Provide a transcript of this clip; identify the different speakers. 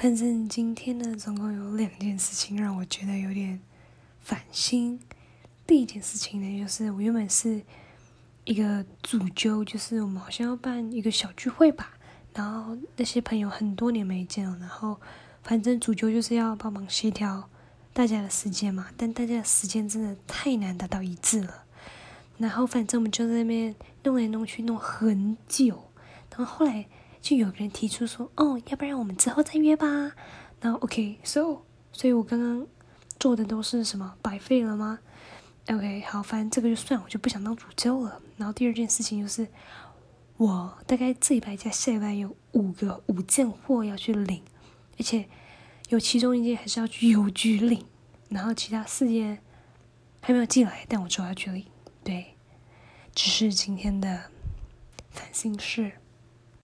Speaker 1: 反正今天呢，总共有两件事情让我觉得有点烦心。第一件事情呢，就是我原本是一个主揪，就是我们好像要办一个小聚会吧，然后那些朋友很多年没见了，然后反正主揪就是要帮忙协调大家的时间嘛，但大家的时间真的太难达到一致了。然后反正我们就在那边弄来弄去，弄很久，然后后来。就有人提出说：“哦，要不然我们之后再约吧。”然后 OK，so，所以我刚刚做的都是什么白费了吗？OK，好，反正这个就算，我就不想当主教了。然后第二件事情就是，我大概这一排加下一排有五个五件货要去领，而且有其中一件还是要去邮局领，然后其他四件还没有寄来，但我之后要去领。对，只是今天的烦心事。